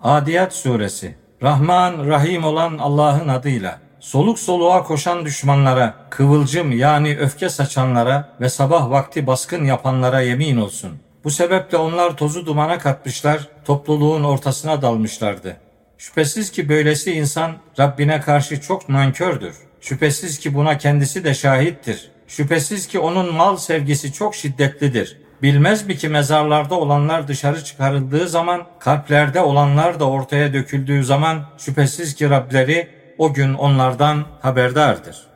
Adiyat Suresi Rahman Rahim olan Allah'ın adıyla soluk soluğa koşan düşmanlara, kıvılcım yani öfke saçanlara ve sabah vakti baskın yapanlara yemin olsun. Bu sebeple onlar tozu dumana katmışlar, topluluğun ortasına dalmışlardı. Şüphesiz ki böylesi insan Rabbine karşı çok nankördür. Şüphesiz ki buna kendisi de şahittir. Şüphesiz ki onun mal sevgisi çok şiddetlidir. Bilmez mi ki mezarlarda olanlar dışarı çıkarıldığı zaman, kalplerde olanlar da ortaya döküldüğü zaman şüphesiz ki Rableri o gün onlardan haberdardır.